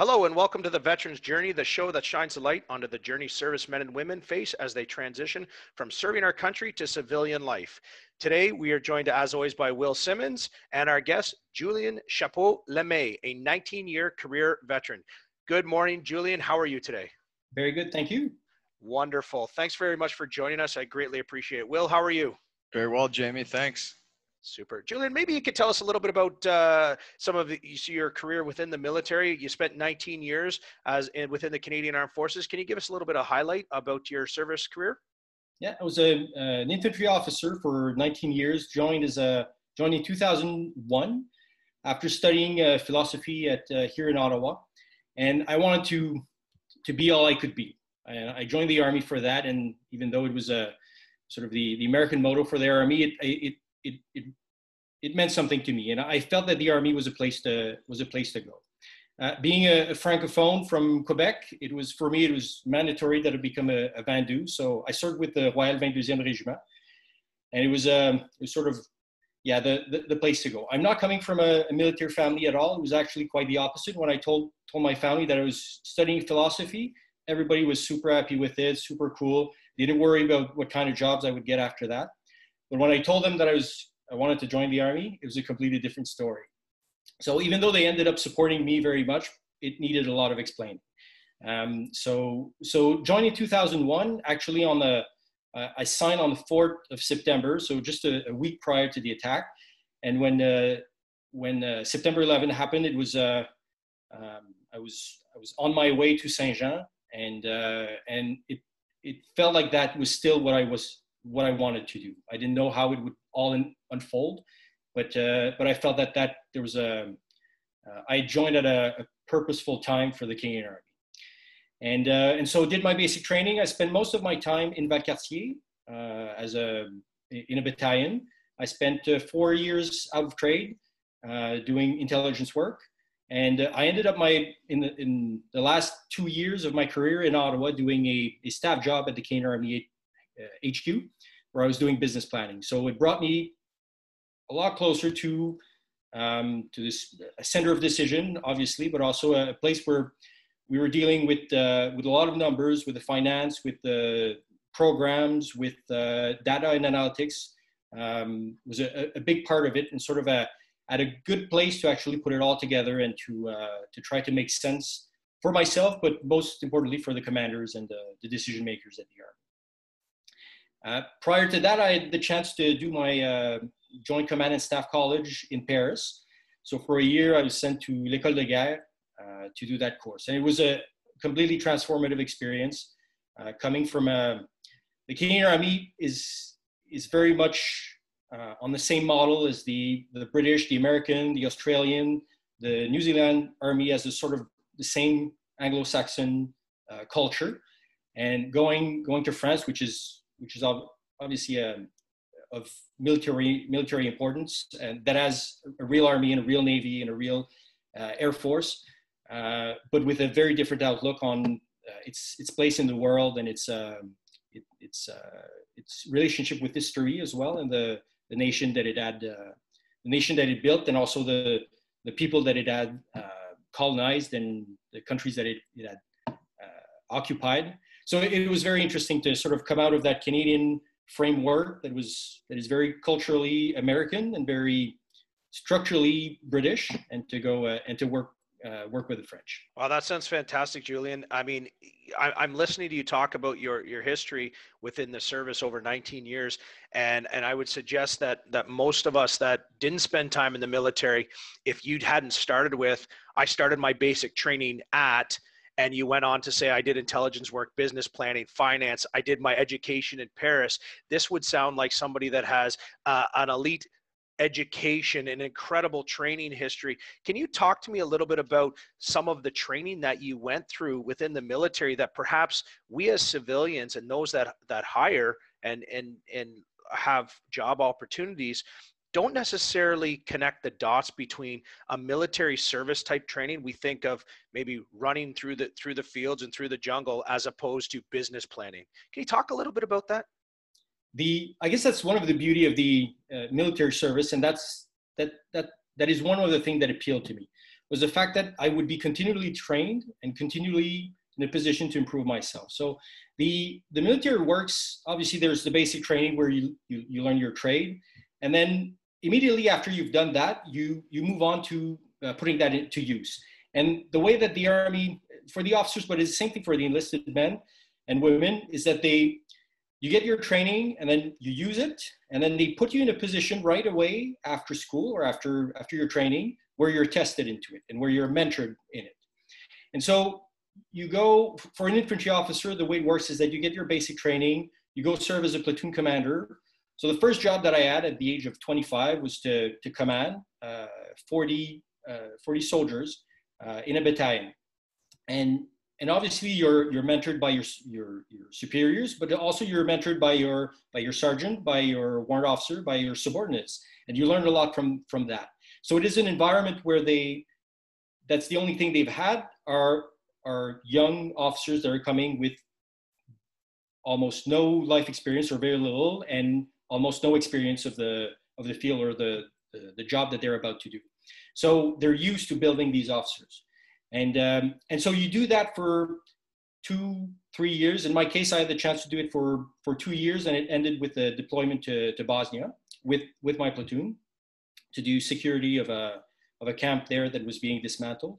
Hello and welcome to the Veterans Journey, the show that shines a light onto the journey servicemen and women face as they transition from serving our country to civilian life. Today, we are joined as always by Will Simmons and our guest, Julien Chaput-Lemay, a 19 year career veteran. Good morning, Julien. How are you today? Very good. Thank you. Wonderful. Thanks very much for joining us. I greatly appreciate it. Will, how are you? Very well, Jamie. Thanks. Super. Julien, maybe you could tell us a little bit about uh, some of the, your career within the military. You spent 19 years as in, within the Canadian Armed Forces. Can you give us a little bit of highlight about your service career? Yeah, I was a, uh, an infantry officer for 19 years. Joined as a joined in 2001 after studying uh, philosophy at uh, here in Ottawa, and I wanted to to be all I could be. And I joined the army for that. And even though it was a sort of the, the American motto for the army, it, it it, it, it meant something to me. And I felt that the army was a place to, was a place to go. Uh, being a, a, francophone from Quebec, it was for me it was mandatory that I become a, a. So I served with the Royal 22e Regiment, and it was, um, sort of yeah the, the, the place to go. I'm not coming from a, a, military family at all. It was actually quite the opposite. When I told told my family that I was studying philosophy, everybody was super happy with it, super cool. They didn't worry about what kind of jobs I would get after that. But when I told them that I was I wanted to join the army, it was a completely different story. So even though they ended up supporting me very much, it needed a lot of explaining. Um, so so joining 2001, actually on the uh, I signed on the 4th of September, so just a, a week prior to the attack. And when uh, when uh, September 11 happened, it was uh, um, I was I was on my way to Saint Jean, and uh, and it it felt like that was still what I was what I wanted to do. I didn't know how it would all in, unfold, but uh, but I felt that that there was a uh, I joined at a, a, purposeful time for the Canadian Army, and uh, and so did my basic training. I spent most of my time in Valcartier uh, as a in a battalion. I spent uh, four years out of trade uh, doing intelligence work. And I ended up my in the in the last two years of my career in Ottawa doing a, a staff job at the Canadian Army HQ, uh, where I was doing business planning. So it brought me a lot closer to um, to this center of decision, obviously, but also a, place where we were dealing with uh, with a lot of numbers, with the finance, with the programs, with uh, data and analytics. Um, was a, a, big part of it, and sort of a at a good place to actually put it all together and to uh, to try to make sense for myself, but most importantly for the commanders and the, the decision makers at the army. Uh, prior to that, I had the chance to do my uh, Joint Command and Staff College in Paris. So for a year, I was sent to l'École de Guerre uh, to do that course. And it was a completely transformative experience. Uh, coming from a, uh, the Canadian Army is, is very much on the same model as the, the British, the American, the Australian, the New Zealand Army as a sort of the same Anglo-Saxon culture. And going, going to France, which is which is obviously a, um, of military military importance, and that has a real army and a real navy and a real uh, air force, uh, but with a very different outlook on uh, its its place in the world and its um, it, its uh, its relationship with history as well, and the the nation that it had, uh, the nation that it built, and also the the people that it had colonized and the countries that it, it had occupied so it was very interesting to sort of come out of that Canadian framework that was that is very culturally American and very structurally British, and to go uh, and to work uh, work with the French. Wow, that sounds fantastic, Julien. I mean, I, am listening to you talk about your your history within the service over 19 years, and and I would suggest that that most of us that didn't spend time in the military, if you hadn't started with, I started my basic training at and you went on to say i did intelligence work business planning finance. I did my education in paris. This would sound like somebody that has uh, an elite education and incredible training history. Can you talk to me a little bit about some of the training that you went through within the military that perhaps we as civilians and those that that hire and and and have job opportunities don't necessarily connect the dots between a military service type training. We think of maybe running through the through the fields and through the jungle as opposed to business planning. Can you talk a little bit about that? The i guess that's one of the beauty of the uh, military service and that's that that that is one of the things that appealed to me was the fact that I would be continually trained and continually in a position to improve myself. So the the military works obviously there's the basic training where you you, you learn your trade, and then immediately after you've done that, you you move on to uh, putting that into use. And the way that the army for the officers, but it's the same thing for the enlisted men and women, is that they you get your training and then you use it and then they put you in a position right away after school or after after your training where you're tested into it and where you're mentored in it and so you go for an infantry officer the way it works is that you get your basic training you go serve as a platoon commander so the first job that i had at the age of 25 was to, to command uh, 40, uh, 40 soldiers uh, in a battalion. And and obviously you're you're mentored by your your your superiors but also you're mentored by your by your sergeant by your warrant officer by your subordinates. And you learn a lot from from that. So it is an environment where they that's the only thing they've had are are young officers that are coming with almost no life experience or very little and almost no experience of the of the field or the the, the job that they're about to do. So they're used to building these officers. And um, and so you do that for two three years. In my case i had the chance to do it for for two years and it ended with a deployment to, to bosnia with with my platoon to do security of a of a camp there that was being dismantled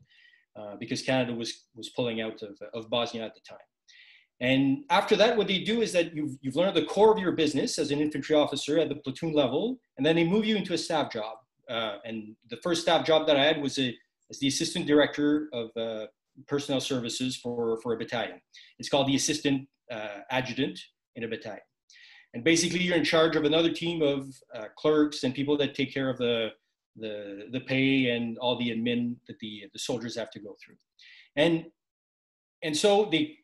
uh, because canada was was pulling out of, of bosnia at the time and after that what they do is that you've, you've learned the core of your business as an infantry officer at the platoon level and then they move you into a staff job uh, and the first staff job that i had was a as the assistant director of uh, personnel services for, for a battalion. It's called the assistant uh, adjutant in a battalion. And basically, you're in charge of another team of uh, clerks and people that take care of the, the, the pay and all the admin that the, the soldiers have to go through. And, and so they,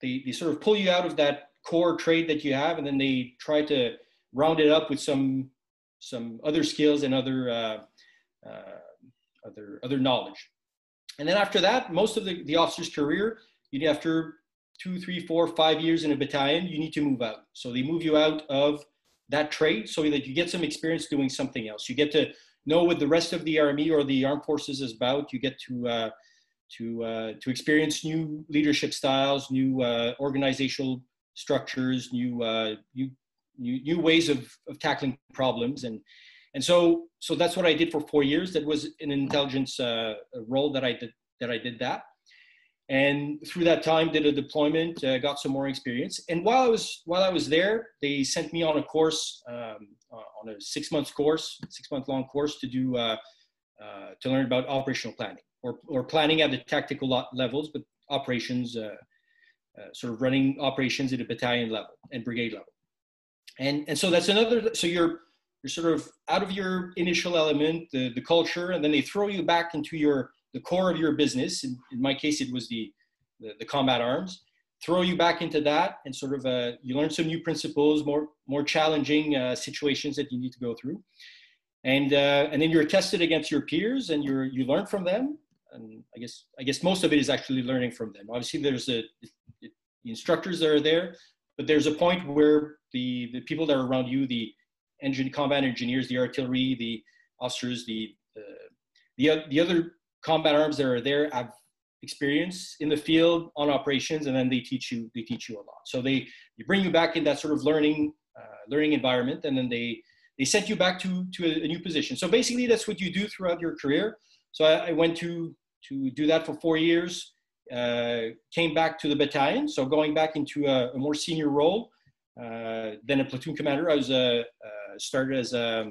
they, they sort of pull you out of that core trade that you have, and then they try to round it up with some, some other skills and other uh, uh, other other knowledge. And then after that, most of the, the officer's career, you after two, three, four, five years in a battalion, you need to move out. So they move you out of that trade so that you get some experience doing something else. You get to know what the rest of the army or the armed forces is about. You get to uh, to uh, to experience new leadership styles, new uh, organizational structures, new, uh, new new ways of, of tackling problems, and and so so that's what I did for four years. That was an intelligence uh, role that I did that I did that, and through that time did a deployment, uh, got some more experience. And while I was while I was there, they sent me on a course um, uh, on a six month course, six month long course to do to learn about operational planning or or planning at the tactical levels, but operations. Uh, sort of running operations at a battalion level and brigade level, and and so that's another. So you're you're sort of out of your initial element, the, the culture, and then they throw you back into your the core of your business. In, in my case, it was the, the, the combat arms. Throw you back into that, and sort of uh, you learn some new principles, more more challenging uh, situations that you need to go through, and uh, and then you're tested against your peers, and you you learn from them. And I guess I guess most of it is actually learning from them. Obviously, there's a the instructors that are there, but there's a point where the the people that are around you, the engine combat engineers, the artillery, the officers, the uh, the the other combat arms that are there have experience in the field on operations, and then they teach you they teach you a lot. So they they bring you back in that sort of learning uh, learning environment, and then they they sent you back to to a, a, new position. So basically, that's what you do throughout your career. So I, I went to to do that for four years. Uh, came back to the battalion, so going back into a, a more senior role. Uh, a platoon commander. I was a, started as a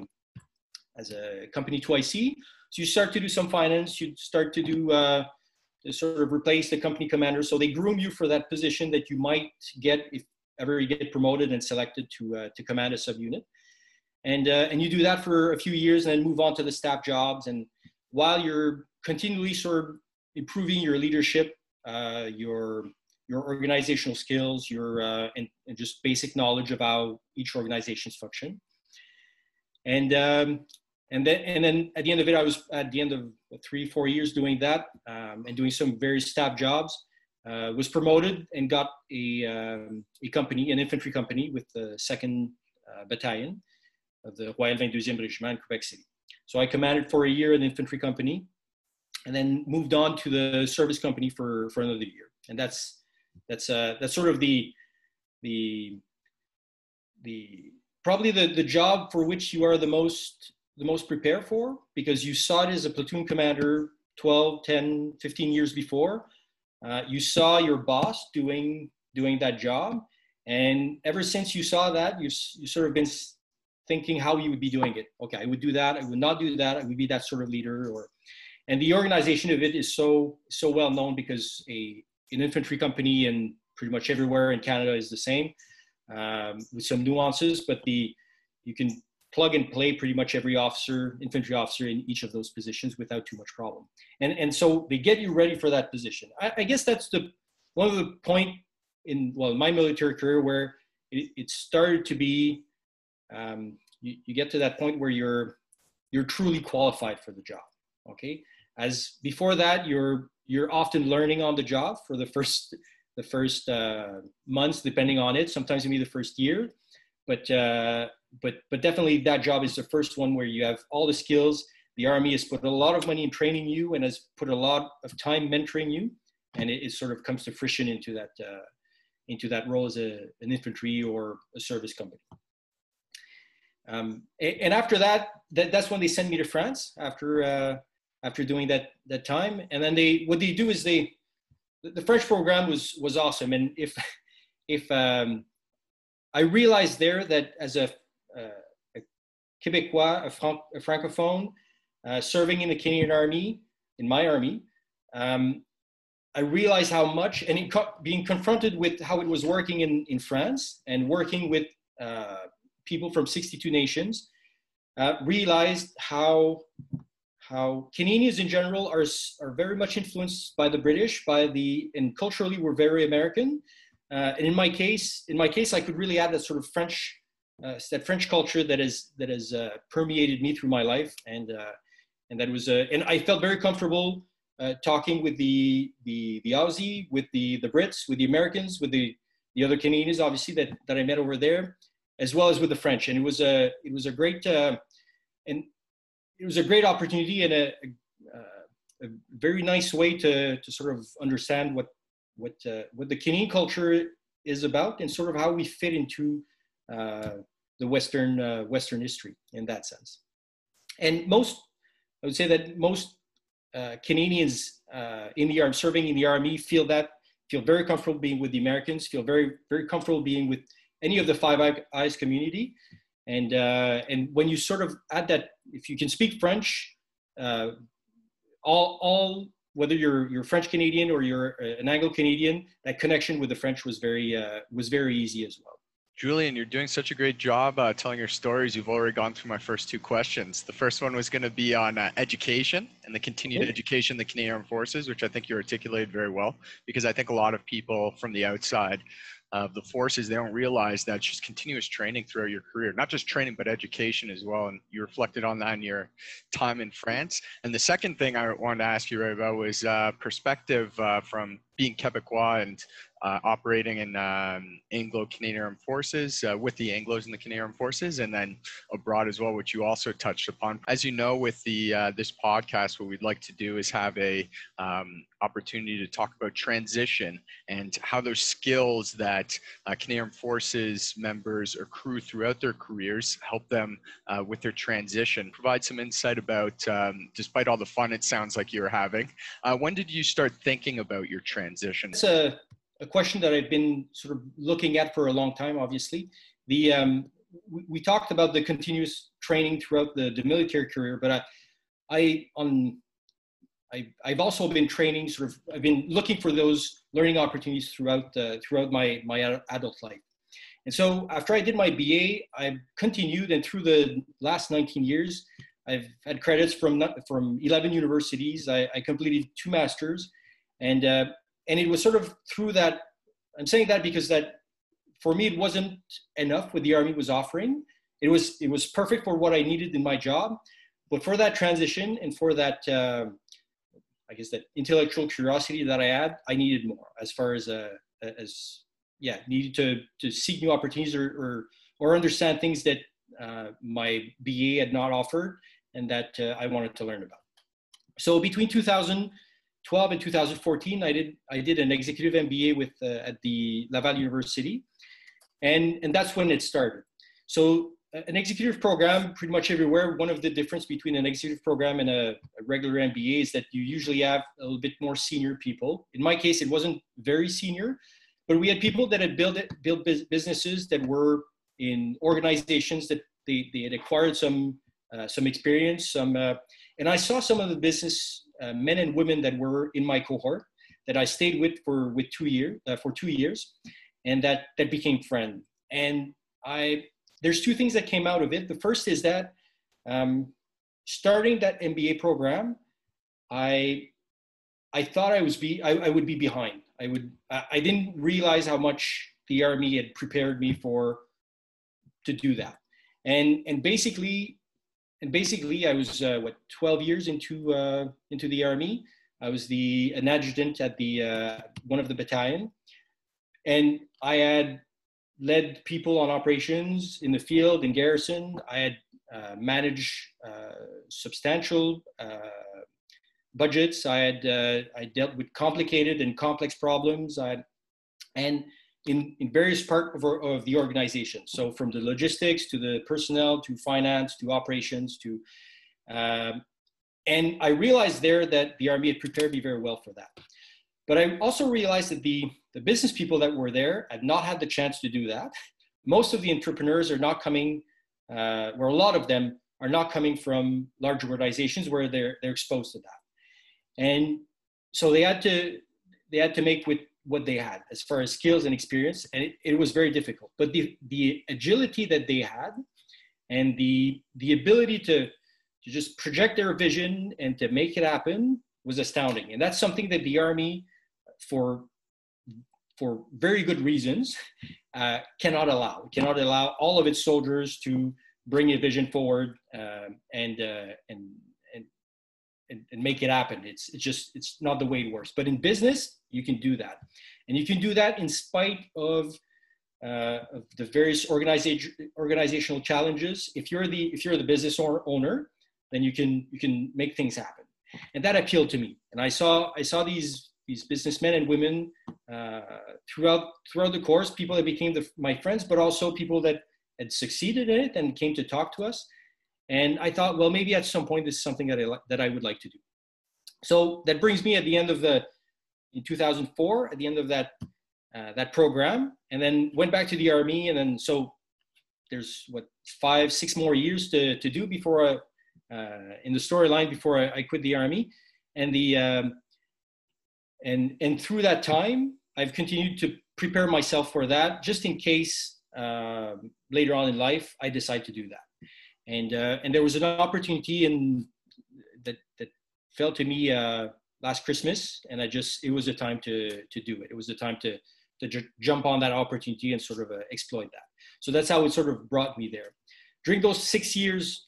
as a company 2IC. So you start to do some finance. You start to do uh, to sort of replace the company commander. So they groom you for that position that you might get if ever you get promoted and selected to uh, to command a subunit. And uh, and you do that for a few years and then move on to the staff jobs. And while you're continually sort of improving your leadership, uh, your your organizational skills, your uh, and, and, just basic knowledge of how each organization's function and um, and then and then at the end of it, I was at the end of three four years doing that um, and doing some various staff jobs. Uh, was promoted and got a um, a company, an infantry company, with the second uh, battalion of the Royal 22e Regiment in Quebec City. So I commanded for a year an infantry company, and then moved on to the service company for for another year. And that's that's uh, that's sort of the the the probably the the job for which you are the most the most prepared for because you saw it as a platoon commander 12 10 15 years before uh, you saw your boss doing doing that job and ever since you saw that you've, you sort of been thinking how you would be doing it okay i would do that i would not do that i would be that sort of leader or and the organization of it is so so well known because a an infantry company in pretty much everywhere in canada is the same um, with some nuances but the you can plug and play pretty much every officer, infantry officer in each of those positions without too much problem. And, and so they get you ready for that position. I, I guess that's the one of the point in well my military career where it, it started to be um, you, you get to that point where you're you're truly qualified for the job. Okay, as before that you're you're often learning on the job for the first the first uh, months, depending on it. Sometimes it may be the first year, but uh, but but definitely that job is the first one where you have all the skills. The army has put a lot of money in training you and has put a lot of time mentoring you, and it, it sort of comes to fruition into that uh, into that role as a, an infantry or a service company. Um, and after that, that, that's when they send me to France after uh, after doing that that time. And then they what they do is they the French program was was awesome. And if if um, I realized there that as a uh, a Québécois, a, a francophone, uh, serving in the Canadian Army, in my army, um, I realized how much, and co- being confronted with how it was working in, in France and working with uh, people from 62 nations, uh, realized how how Canadians in general are are very much influenced by the British, by the and culturally we're very American. Uh, and in my case, in my case, I could really add that sort of French uh, that French culture that has that has uh, permeated me through my life, and uh, and that was uh, and I felt very comfortable uh, talking with the the the Aussie, with the the Brits, with the Americans, with the the other Canadians, obviously that that I met over there, as well as with the French, and it was a it was a great uh, and it was a great opportunity and a, a, a, very nice way to to sort of understand what what what the Canadian culture is about and sort of how we fit into uh, the Western uh, Western history in that sense. And most, I would say that most uh, Canadians in the army, serving in the army, feel that feel very comfortable being with the Americans, feel very very comfortable being with any of the Five Eyes community. And uh, and when you sort of add that, if you can speak French, uh, all all whether you're you're French Canadian or you're an Anglo Canadian, that connection with the French was very uh, was very easy as well. Julien, you're doing such a great job uh, telling your stories. You've already gone through my first two questions. The first one was going to be on uh, education and the continued education of the Canadian Armed Forces, which I think you articulated very well, because I think a lot of people from the outside of the forces, they don't realize that just continuous training throughout your career, not just training, but education as well. And you reflected on that in your time in France. And the second thing I wanted to ask you about was uh, perspective uh, from being Quebecois and uh, operating in um, Anglo-Canadian Armed Forces uh, with the Anglos and the Canadian Armed Forces, and then abroad as well, which you also touched upon. As you know, with the uh, this podcast, what we'd like to do is have a um, opportunity to talk about transition and how those skills that uh, Canadian Armed Forces members accrue throughout their careers help them uh, with their transition. Provide some insight about, um, despite all the fun it sounds like you're having, uh, when did you start thinking about your transition? It's a a question that I've been sort of looking at for a long time, obviously. The, um, we, talked about the continuous training throughout the, the military career, but I, I on, I, I've also been training sort of, I've been looking for those learning opportunities throughout, uh, throughout my, my adult life. And so after I did my BA, I continued and through the last 19 years, I've had credits from, from 11 universities. I, I completed two masters and uh, and it was sort of through that i'm saying that because that for me it wasn't enough what the army was offering. It was it was perfect for what i needed in my job. But for that transition and for that uh, i guess that intellectual curiosity that i had i needed more as far as uh, as yeah needed to to seek new opportunities or or, or understand things that uh, my ba had not offered and that uh, i wanted to learn about. So between 2012 and 2014, I did I did an executive MBA with uh, at the Laval University, and and that's when it started. So an executive program, pretty much everywhere. One of the difference between an executive program and a, a, regular MBA is that you usually have a little bit more senior people. In my case, it wasn't very senior, but we had people that had built built businesses that were in organizations that they, they had acquired some uh, some experience, some, uh, and I saw some of the business uh, men and women that were in my cohort that I stayed with for with two years uh, for two years, and that that became friend. And I there's two things that came out of it. The first is that um, starting that MBA program, I I thought I was be I, I would be behind. I would I, I didn't realize how much the army had prepared me for to do that. And and basically and basically I was uh, what 12 years into uh, into the army. I was the an adjutant at the uh, one of the battalion, and I had led people on operations in the field in garrison. I had uh, managed uh, substantial uh, budgets. I had I dealt with complicated and complex problems. I had, and in, in various parts of, of, the organization. So from the logistics to the personnel to finance to operations to, um, and I realized there that the Army had prepared me very well for that. But I also realized that the, the business people that were there had not had the chance to do that. Most of the entrepreneurs are not coming, uh, where a lot of them are not coming from large organizations where they're, they're exposed to that. And so they had to, they had to make with what they had as far as skills and experience. And it, it was very difficult, but the, the agility that they had and the, the ability to, to just project their vision and to make it happen was astounding. And that's something that the Army for for very good reasons uh, cannot allow it cannot allow all of its soldiers to bring a vision forward um, and, uh, and and and make it happen it's it's just it's not the way it works but in business you can do that and you can do that in spite of uh, of the various organization, organizational challenges. If you're the if you're the business owner, then you can you can make things happen, and that appealed to me. And I saw I saw these these businessmen and women uh, throughout throughout the course, people that became the, my friends, but also people that had succeeded in it and came to talk to us. And I thought, well, maybe at some point this is something that I that I would like to do. So that brings me at the end of the in 2004, at the end of that uh, that program, and then went back to the army, and then so there's what five six more years to to do before I, uh, in the storyline before I, I, quit the army, and the um, and and through that time i've continued to prepare myself for that just in case uh, later on in life i decide to do that and uh, and there was an opportunity that that fell to me uh, last christmas. And i just it was the time to to do it. It was the time to to j- jump on that opportunity and sort of uh, exploit that. So that's how it sort of brought me there. During those six years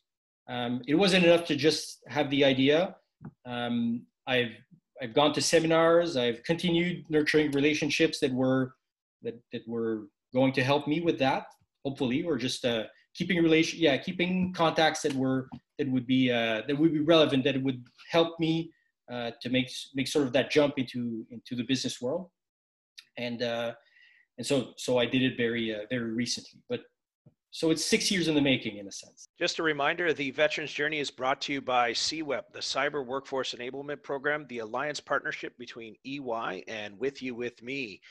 um, it wasn't enough to just have the idea. Um, i've I've gone to seminars. I've continued nurturing relationships that were that that were going to help me with that, hopefully, or just uh, keeping relation, yeah, keeping contacts that were that would be uh, that would be relevant, that would help me uh, to make make sort of that jump into into the business world, and uh, and so so I did it very uh, very recently, but so it's six years in the making, in a sense. Just a reminder the Veterans Journey is brought to you by CWEP, the Cyber Workforce Enablement Program, the alliance partnership between EY and With You With Me,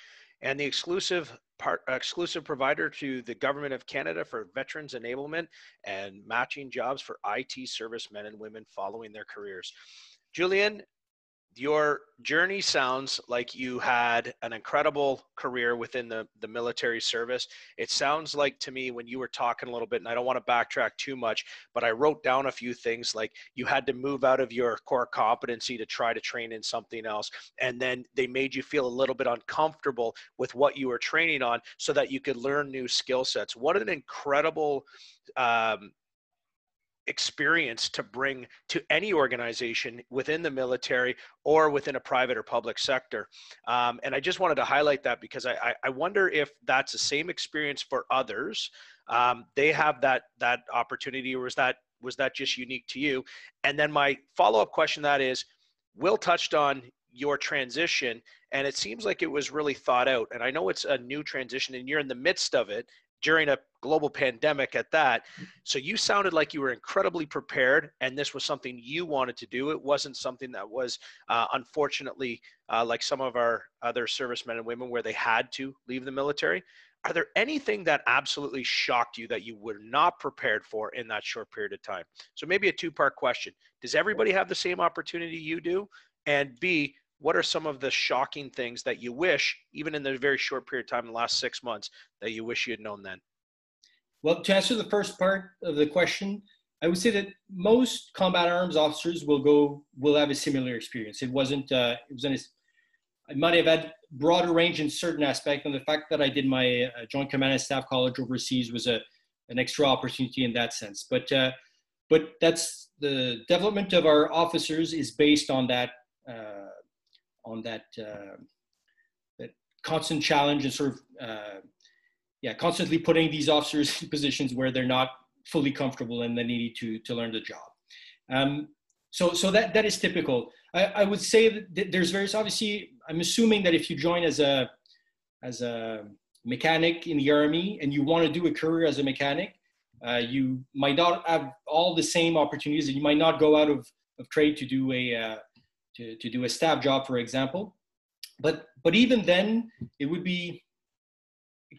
and the exclusive part, exclusive provider to the Government of Canada for veterans enablement and matching jobs for IT servicemen and women following their careers. Julien, your journey sounds like you had an incredible career within the, the military service. It sounds like to me when you were talking a little bit, and I don't want to backtrack too much, but I wrote down a few things like you had to move out of your core competency to try to train in something else. And then they made you feel a little bit uncomfortable with what you were training on so that you could learn new skill sets. What an incredible um, experience to bring to any organization within the military or within a private or public sector. Um, and I just wanted to highlight that because I, I wonder if that's the same experience for others. Um, they have that that opportunity, or was that was that just unique to you? And then my follow up question that is, Will touched on your transition, and it seems like it was really thought out. And I know it's a new transition, and you're in the midst of it during a global pandemic at that. So you sounded like you were incredibly prepared, and this was something you wanted to do. It wasn't something that was, uh, unfortunately, uh, like some of our other servicemen and women where they had to leave the military. Are there anything that absolutely shocked you that you were not prepared for in that short period of time? So maybe a two-part question: Does everybody have the same opportunity you do? And B, what are some of the shocking things that you wish, even in the very short period of time, the last six months, that you wish you had known then? Well, to answer the first part of the question, I would say that most combat arms officers will go will have a similar experience. It wasn't uh, it was an, I might have had broader range in certain aspects, and the fact that I did my uh, Joint Command and Staff College overseas was a an extra opportunity in that sense. But uh, but that's the development of our officers is based on that uh, on that uh, that constant challenge and sort of uh, yeah constantly putting these officers in positions where they're not fully comfortable and they need to to learn the job. Um, so so that that is typical. I, I would say that there's various obviously. I'm assuming that if you join as a as a mechanic in the army and you want to do a career as a mechanic, uh, you might not have all the same opportunities, and you might not go out of, of trade to do a uh, to, to do a staff job, for example. But but even then, it would be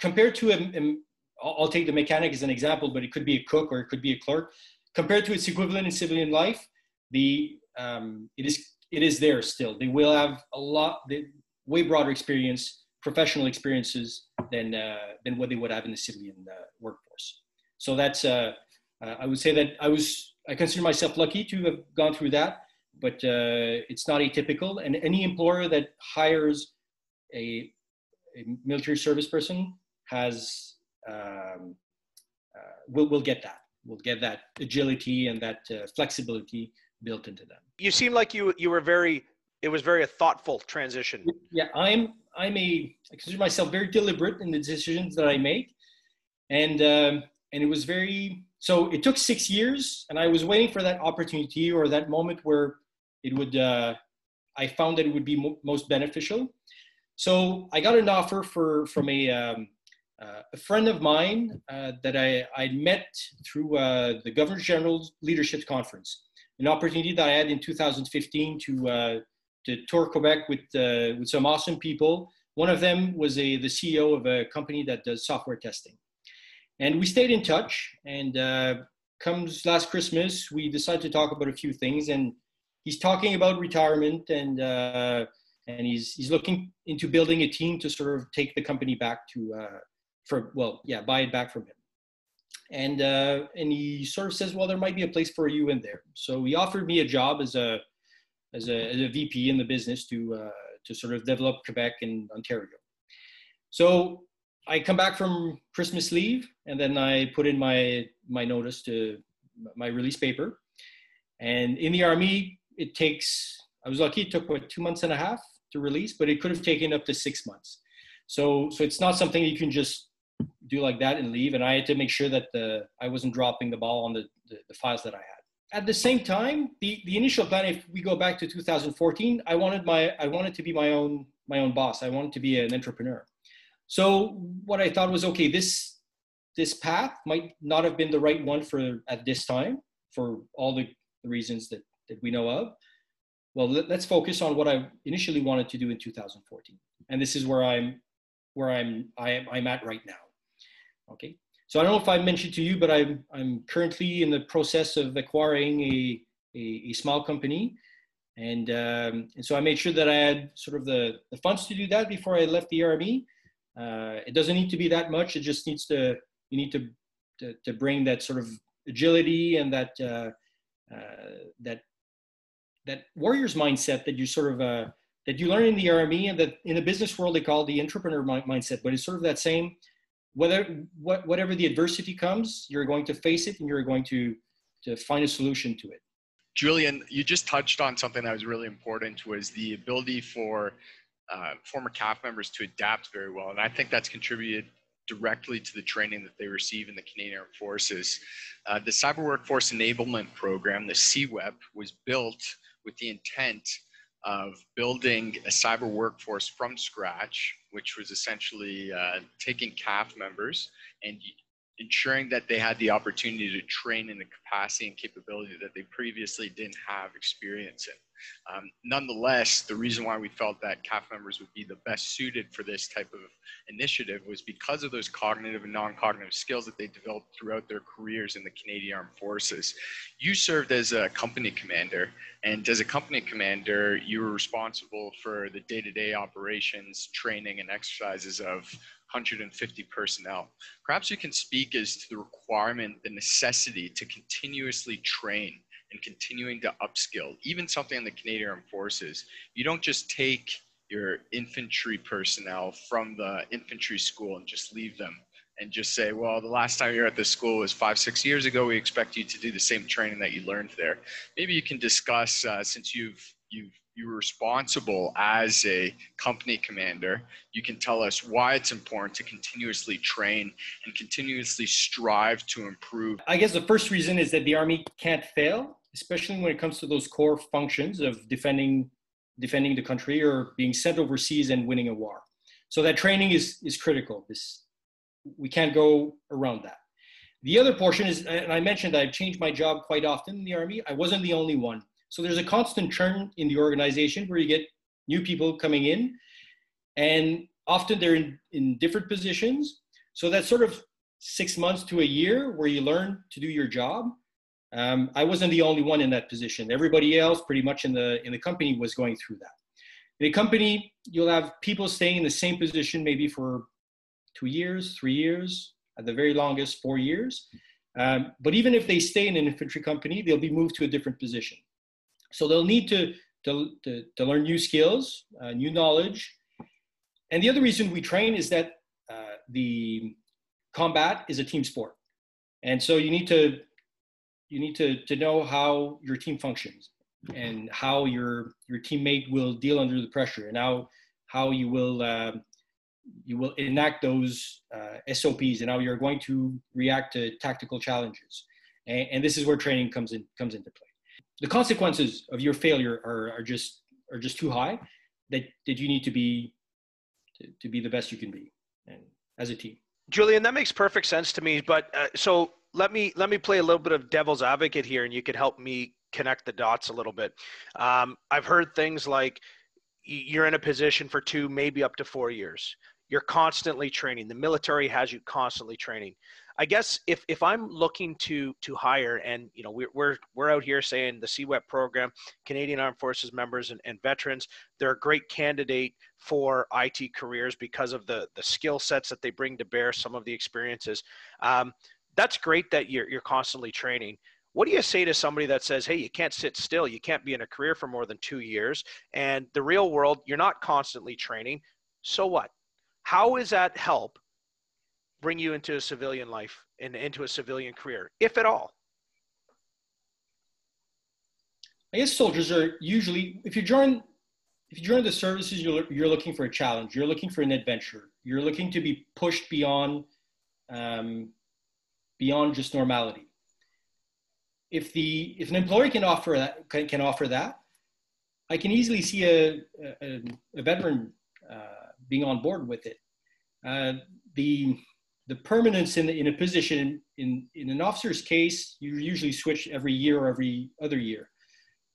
compared to a, a I'll take the mechanic as an example, but it could be a cook or it could be a clerk. Compared to its equivalent in civilian life, the um, it is it is there still. They will have a lot, they, way broader experience, professional experiences than uh, than what they would have in the civilian uh, workforce. So that's uh, uh I would say that I was I consider myself lucky to have gone through that but uh, it's not atypical. And any employer that hires a, a military service person has um, uh, will will get that. Will get that agility and that uh, flexibility built into them. You seem like you you were very. It was very a thoughtful transition. Yeah, I'm I'm a I consider myself very deliberate in the decisions that I make, and um, and it was very so it took six years and i was waiting for that opportunity or that moment where it would uh, I found that it would be mo- most beneficial. So I got an offer for from a um, uh, a friend of mine uh, that I I met through uh, the Governor General's Leadership Conference, an opportunity that I had in 2015 to uh, to tour Quebec with uh, with some awesome people. One of them was a the CEO of a company that does software testing, and we stayed in touch. And comes last Christmas, we decided to talk about a few things and he's talking about retirement and uh, and he's he's looking into building a team to sort of take the company back to uh, for well yeah buy it back from him. And uh, and he sort of says well there might be a place for you in there. So he offered me a job as a as a, as a VP in the business to uh, to sort of develop Quebec and Ontario. So I come back from Christmas leave and then I put in my my notice to my release paper. And in the army it takes, I was lucky, it took what, two months and a half to release, but it could have taken up to six months. So, so it's not something you can just do like that and leave. And I had to make sure that the, I wasn't dropping the ball on the, the, the files that I had. At the same time, the, the initial plan, if we go back to 2014, I wanted my, I wanted to be my own, my own boss. I wanted to be an entrepreneur. So what I thought was, okay, this, this path might not have been the right one for at this time for all the reasons that that we know of. Well, let, us focus on what I initially wanted to do in 2014, and this is where I'm where I'm I am I'm at right now. Okay, so I don't know if I mentioned to you, but I'm I'm currently in the process of acquiring a a, a small company, and um, and so I made sure that I had sort of the the funds to do that before I left the army. Uh, it doesn't need to be that much. It just needs to you need to to, to bring that sort of agility and that uh, uh, that that warrior's mindset that you sort of uh, that you learn in the army and that in the business world they call the entrepreneur mindset but it's sort of that same whether what, whatever the adversity comes you're going to face it and you're going to to find a solution to it julien you just touched on something that was really important was the ability for uh, former CAF members to adapt very well and i think that's contributed directly to the training that they receive in the Canadian Armed Forces. Uh, the Cyber Workforce Enablement Program, the CWEP, was built with the intent of building a cyber workforce from scratch, which was essentially uh, taking CAF members and ensuring that they had the opportunity to train in the capacity and capability that they previously didn't have experience in. Um, nonetheless, the reason why we felt that CAF members would be the best suited for this type of initiative was because of those cognitive and non-cognitive skills that they developed throughout their careers in the Canadian Armed Forces. You served as a company commander, and as a company commander, you were responsible for the day-to-day operations, training, and exercises of 150 personnel. Perhaps you can speak as to the requirement, the necessity to continuously train and continuing to upskill, even something in the Canadian Armed Forces. You don't just take your infantry personnel from the infantry school and just leave them and just say, well, the last time you were at this school was five, six years ago. We expect you to do the same training that you learned there. Maybe you can discuss, uh, since you've you've you're responsible as a company commander, you can tell us why it's important to continuously train and continuously strive to improve. I guess the first reason is that the Army can't fail, especially when it comes to those core functions of defending defending the country or being sent overseas and winning a war. So that training is is critical. This we can't go around that. The other portion is, and I mentioned I've changed my job quite often in the Army. I wasn't the only one. So there's a constant churn in the organization where you get new people coming in, and often they're in, in different positions. So that's sort of six months to a year where you learn to do your job. Um, I wasn't the only one in that position. Everybody else, pretty much in the in the company, was going through that. In a company, you'll have people staying in the same position maybe for two years, three years, at the very longest, four years. Um, but even if they stay in an infantry company, they'll be moved to a different position. So they'll need to, to, to, to learn new skills, uh, new knowledge. And the other reason we train is that uh, the combat is a team sport. And so you need to, you need to, to know how your team functions and how your, your teammate will deal under the pressure and how, how you will, uh, you will enact those uh, SOPs and how you're going to react to tactical challenges. And, and this is where training comes in, comes into play the consequences of your failure are, are just are just too high that, that you need to be to, to be the best you can be and as a team. Julien that makes perfect sense to me but uh, so let me let me play a little bit of devil's advocate here and you can help me connect the dots a little bit. Um, i've heard things like you're in a position for two maybe up to four years. You're constantly training. The military has you constantly training I guess if if I'm looking to to hire, and you know we're we're we're out here saying the CWEP program, Canadian Armed Forces members and, and veterans, they're a great candidate for IT careers because of the the skill sets that they bring to bear, some of the experiences. Um, that's great that you're you're constantly training. What do you say to somebody that says, "Hey, you can't sit still. You can't be in a career for more than two years, and the real world, you're not constantly training. So what? How is that help bring you into a civilian life and into a civilian career, if at all? I guess soldiers are usually, if you join, if you join the services, you're, you're looking for a challenge. You're looking for an adventure. You're looking to be pushed beyond, um, beyond just normality. If the if an employer can offer that can, can offer that, I can easily see a a, a veteran uh, being on board with it. Uh, the the permanence in, the, in a position in, in an officer's case, you usually switch every year or every other year.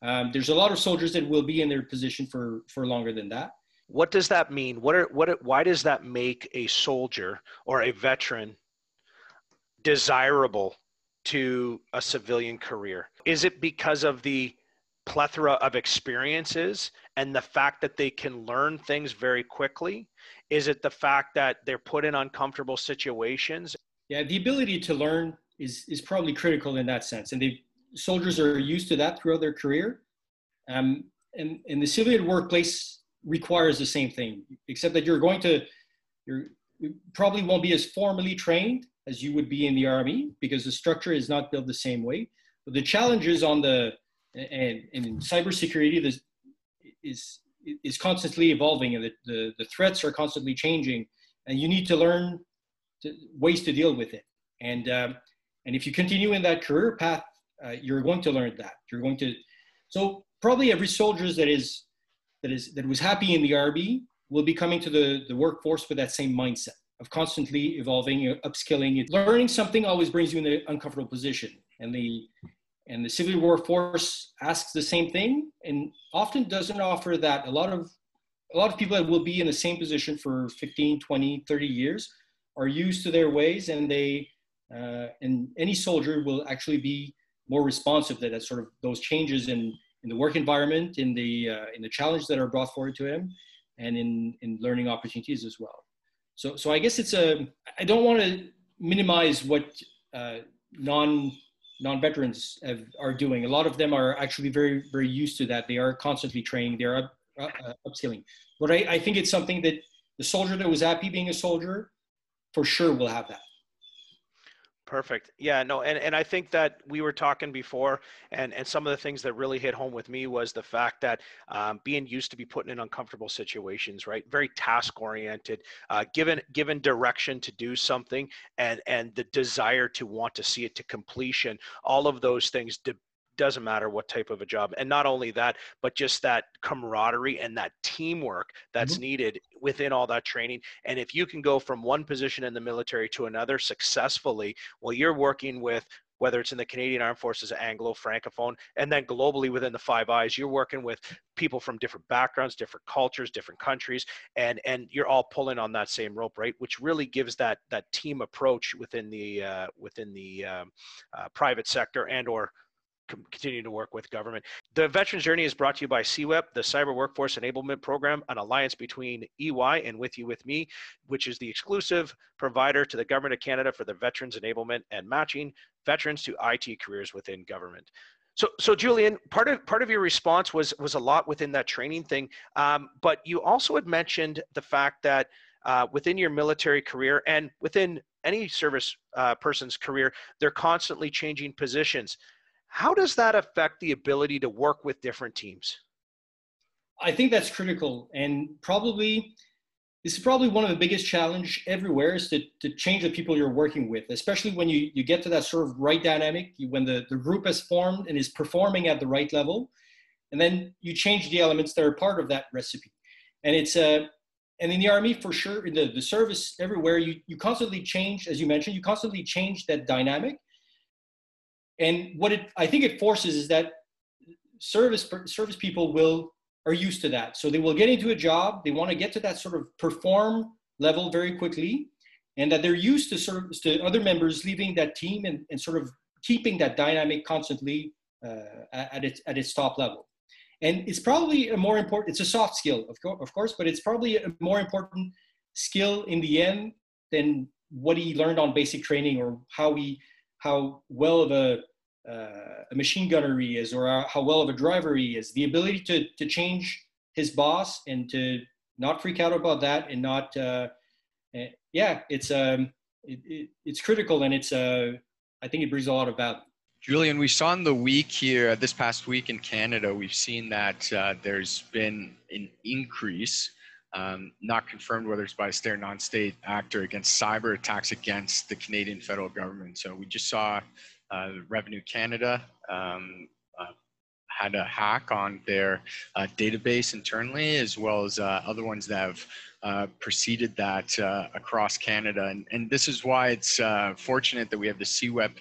Um, there's a lot of soldiers that will be in their position for, for longer than that. What does that mean? What are, what, why does that make a soldier or a veteran desirable to a civilian career? Is it because of the plethora of experiences and the fact that they can learn things very quickly? Is it the fact that they're put in uncomfortable situations? Yeah, the ability to learn is is probably critical in that sense, and the soldiers are used to that throughout their career. Um, and, and the civilian workplace requires the same thing, except that you're going to you're you probably won't be as formally trained as you would be in the army because the structure is not built the same way. But the challenges on the and, and in cybersecurity, this is is constantly evolving and the, the, the, threats are constantly changing and you need to learn to, ways to deal with it and um, and if you continue in that career path uh, you're going to learn that you're going to so probably every soldier that is that is that was happy in the RB will be coming to the, the workforce with that same mindset of constantly evolving, upskilling. Learning something always brings you in an uncomfortable position. And the and the civil War Force asks the same thing and often doesn't offer that. A lot of a lot of people that will be in the same position for 15, 20, 30 years are used to their ways and they uh, and any soldier will actually be more responsive to that sort of those changes in in the work environment, in the uh, in the challenge that are brought forward to him, and in in learning opportunities as well. So so I guess it's a I don't want to minimize what uh, non non veterans have, are doing. A lot of them are actually very very used to that. They are constantly training. They are up, uh, upskilling. But I, I think it's something that the soldier that was happy being a soldier, for sure, will have that. Perfect. Yeah, no, and, and I think that we were talking before, and, and some of the things that really hit home with me was the fact that um, being used to be put in uncomfortable situations, right? Very task oriented, uh, given given direction to do something, and and the desire to want to see it to completion. All of those things de- doesn't matter what type of a job and not only that but just that camaraderie and that teamwork that's mm-hmm. needed within all that training and if you can go from one position in the military to another successfully well you're working with whether it's in the Canadian Armed Forces, Anglo, Francophone, and then globally within the Five Eyes, you're working with people from different backgrounds, different cultures, different countries, and and you're all pulling on that same rope, right? Which really gives that that team approach within the uh, within the um, uh, private sector and or continue to work with government. The Veterans Journey is brought to you by CWEP, the Cyber Workforce Enablement Program, an alliance between EY and With You With Me, which is the exclusive provider to the Government of Canada for the veterans enablement and matching veterans to IT careers within government. So, so Julien, part of part of your response was was a lot within that training thing, um, but you also had mentioned the fact that uh, within your military career and within any service uh, person's career, they're constantly changing positions. How does that affect the ability to work with different teams? I think that's critical, and probably this is probably one of the biggest challenge everywhere is to, to change the people you're working with, especially when you, you get to that sort of right dynamic, when the, the group has formed and is performing at the right level, and then you change the elements that are part of that recipe. And it's a, uh, and in the army for sure, in the, the service everywhere, you, you constantly change, as you mentioned, you constantly change that dynamic and what it i think it forces is that service service people will are used to that. So they will get into a job they want to get to that sort of perform level very quickly and that they're used to of to other members leaving that team and, and sort of keeping that dynamic constantly uh, at its at its top level. And it's probably a more important it's a soft skill of, co- of course but it's probably a more important skill in the end than what he learned on basic training or how he how well of a, uh, a machine gunner he is or how well of a driver he is. The ability to, to change his boss and to not freak out about that and not, uh, eh, yeah, it's, um, it, it, it's critical and it's, uh, I think it brings a lot of value. Julien, we saw in the week here, this past week in Canada, we've seen that uh, there's been an increase um, not confirmed whether it's by a state or non-state actor against cyber attacks against the Canadian federal government. So we just saw uh, Revenue Canada um, uh, had a hack on their uh, database internally, as well as uh, other ones that have uh, preceded that uh, across Canada. And, and this is why it's fortunate that we have the CWEP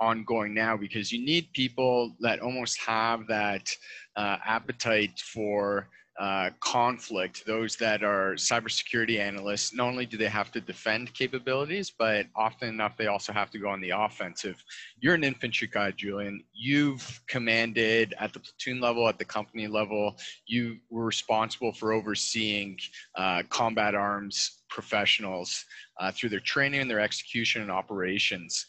ongoing now because you need people that almost have that appetite for uh, conflict, those that are cybersecurity analysts, not only do they have to defend capabilities, but often enough they also have to go on the offensive. You're an infantry guy, Julien. You've commanded at the platoon level, at the company level. You were responsible for overseeing uh, combat arms professionals uh, through their training and their execution and operations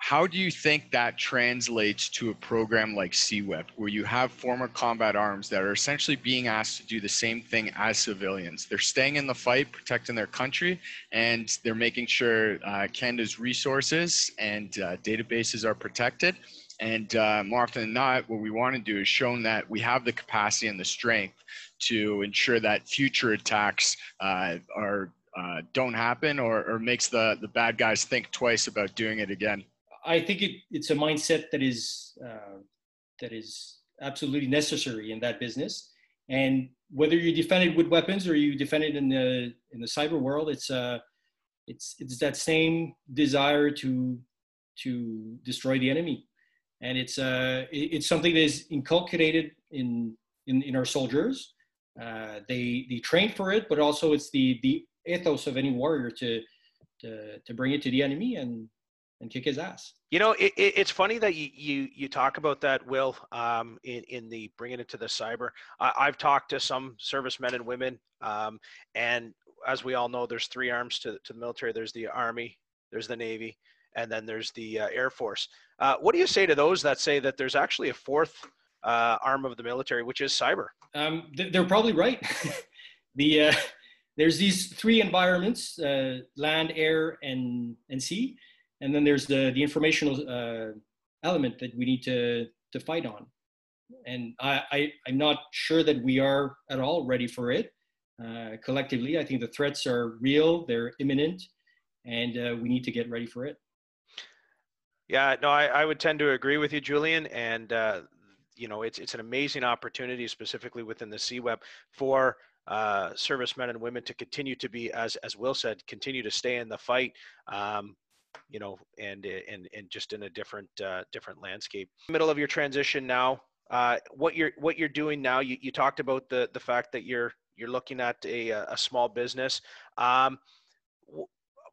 how do you think that translates to a program like CWEP, where you have former combat arms that are essentially being asked to do the same thing as civilians? They're staying in the fight, protecting their country, and they're making sure uh, Canada's resources and uh, databases are protected. And uh, more often than not, what we want to do is show that we have the capacity and the strength to ensure that future attacks uh, are uh, don't happen or, or makes the, the bad guys think twice about doing it again. I think it, it's a mindset that is uh, that is absolutely necessary in that business. And whether you defend it with weapons or you defend it in the in the cyber world, it's uh, it's it's that same desire to to destroy the enemy, and it's uh, it's something that is inculcated in in, in our soldiers. Uh, they they train for it, but also it's the the ethos of any warrior to to to bring it to the enemy and and kick his ass. You know, it, it, it's funny that you, you you talk about that, Will. Um, in in the bringing it to the cyber, I, have talked to some servicemen and women, um, and as we all know, there's three arms to to the military. There's the army, there's the navy, and then there's the uh, air force. Uh, what do you say to those that say that there's actually a fourth uh, arm of the military, which is cyber? Um, they're probably right. the uh, there's these three environments: uh, land, air, and and sea and then there's the the informational uh, element that we need to to fight on. And I, I i'm not sure that we are at all ready for it. Uh, collectively i think the threats are real they're imminent and uh, we need to get ready for it. Yeah no i, I would tend to agree with you julien. And uh, you know it's it's an amazing opportunity specifically within the CWEP for uh, servicemen and women to continue to be, as as Will said, continue to stay in the fight. Um, you know, and and and just in a different uh, different landscape. Middle of your transition now. Uh, what you're what you're doing now. You, you talked about the the fact that you're you're looking at a a small business. Um,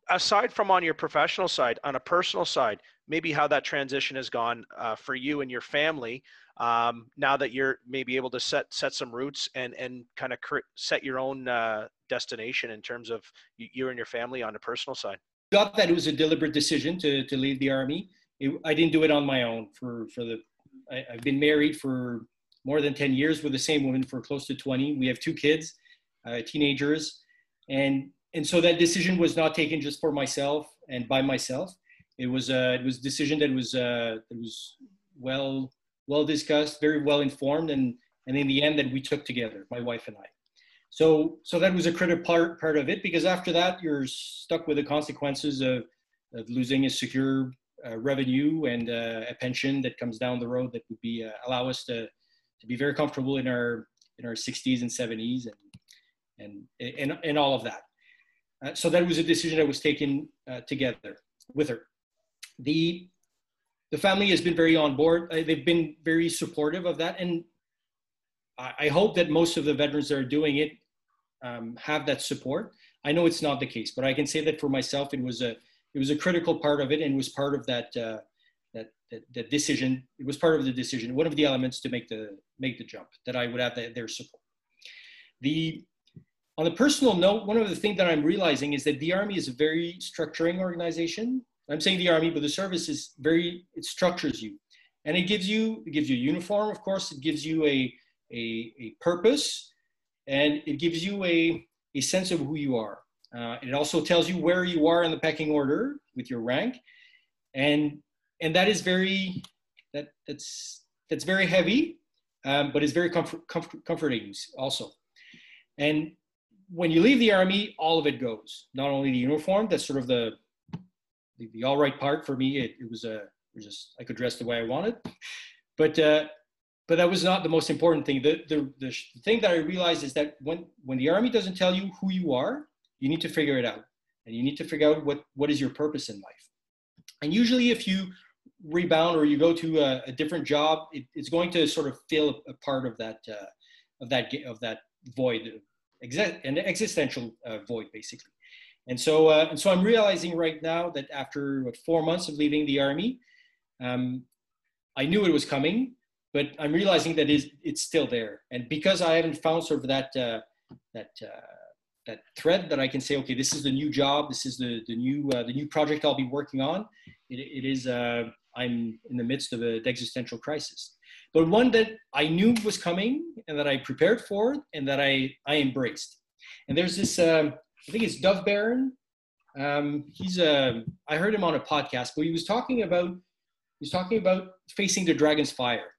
aside from on your professional side, on a personal side, maybe how that transition has gone uh, for you and your family. Um, now that you're maybe able to set set some roots and and kind of cr- set your own uh, destination in terms of you and your family on the personal side got that it was a deliberate decision to, to leave the army. It, I didn't do it on my own. For for the, I, have been married for more than ten years with the same woman for close to twenty. We have two kids, uh, teenagers, and and so that decision was not taken just for myself and by myself. It was a it was a decision that was uh, that was well well discussed, very well informed, and and in the end that we took together, my wife and I. So, so that was a critical part, part of it because after that, you're stuck with the consequences of, of losing a secure uh, revenue and uh, a pension that comes down the road that would be uh, allow us to, to be very comfortable in our in our 60s and 70s and and and, and all of that. Uh, so that was a decision that was taken uh, together with her. The the family has been very on board. Uh, they've been very supportive of that, and I hope that most of the veterans that are doing it um, have that support. I know it's not the case, but I can say that for myself, it was a it was a critical part of it, and was part of that uh, that, that, that decision. It was part of the decision, one of the elements to make the make the jump that I would have the, their support. The on a personal note, one of the things that I'm realizing is that the Army is a very structuring organization. I'm saying the Army, but the service is very it structures you, and it gives you it gives you a uniform, of course. It gives you a a, a purpose and it gives you a, a sense of who you are. Uh, it also tells you where you are in the pecking order with your rank, and and that is very that that's that's very heavy, um, but it's very comfort, comfort, comforting also. And when you leave the army, all of it goes. Not only the uniform, that's sort of the the, the all right part for me. It, it was a it was just I could dress the way I wanted, but uh, but that was not the most important thing. The, the, the thing that I realized is that when, when the army doesn't tell you who you are, you need to figure it out. And you need to figure out what, what is your purpose in life. And usually if you rebound or you go to a, a different job, it, it's going to sort of fill a, part of that, uh, of that, of that void, an existential uh, void basically. And so, uh, and so I'm realizing right now that after what, four months of leaving the army, um, I knew it was coming but I'm realizing that is it's still there. And because I haven't found sort of that uh, that uh, that thread that I can say, okay, this is the new job, this is the the new uh, the new project I'll be working on. It, it is uh, I'm in the midst of an existential crisis, but one that I knew was coming and that I prepared for and that I I embraced. And there's this um, I think it's Dov Baron. Um, he's a uh, I heard him on a podcast, but he was talking about he's talking about facing the dragon's fire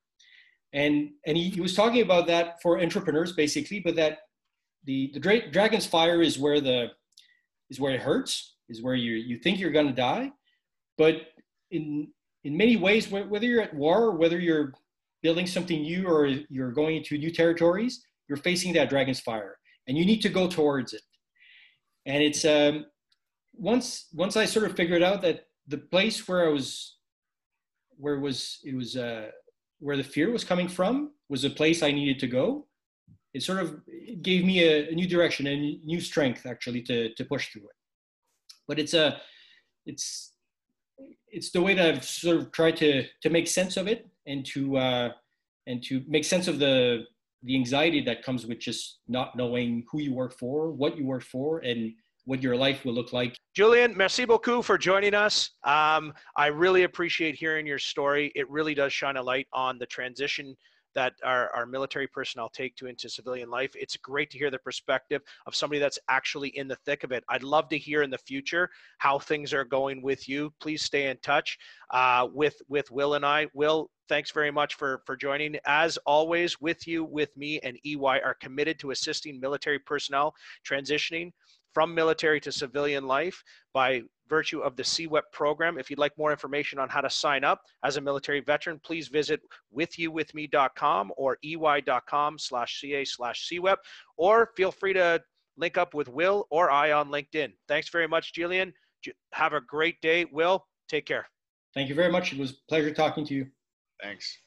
and and he, he was talking about that for entrepreneurs basically but that the the dra- dragon's fire is where the is where it hurts is where you you think you're going to die but in in many ways whether you're at war or whether you're building something new or you're going into new territories you're facing that dragon's fire and you need to go towards it. And it's um, once once I sort of figured out that the place where I was, where it was it was uh, where the fear was coming from was a place I needed to go. It sort of gave me a, a new direction and new strength actually to to push through it. But it's a it's it's the way that I've sort of tried to to make sense of it and to uh, and to make sense of the the anxiety that comes with just not knowing who you work for, what you work for, and what your life will look like. Julien, merci beaucoup for joining us. Um, I really appreciate hearing your story. It really does shine a light on the transition that our, our military personnel take to into civilian life. It's great to hear the perspective of somebody that's actually in the thick of it. I'd love to hear in the future how things are going with you. Please stay in touch uh, with with Will and I. Will, thanks very much for for joining. As always, with you, with me, and EY are committed to assisting military personnel transitioning from military to civilian life by virtue of the CWEP program. If you'd like more information on how to sign up as a military veteran, please visit withyouwithme.com or ey.com slash ca slash CWEP, or feel free to link up with Will or I on LinkedIn. Thanks very much, Julien. Have a great day. Will, take care. Thank you very much. It was a pleasure talking to you. Thanks.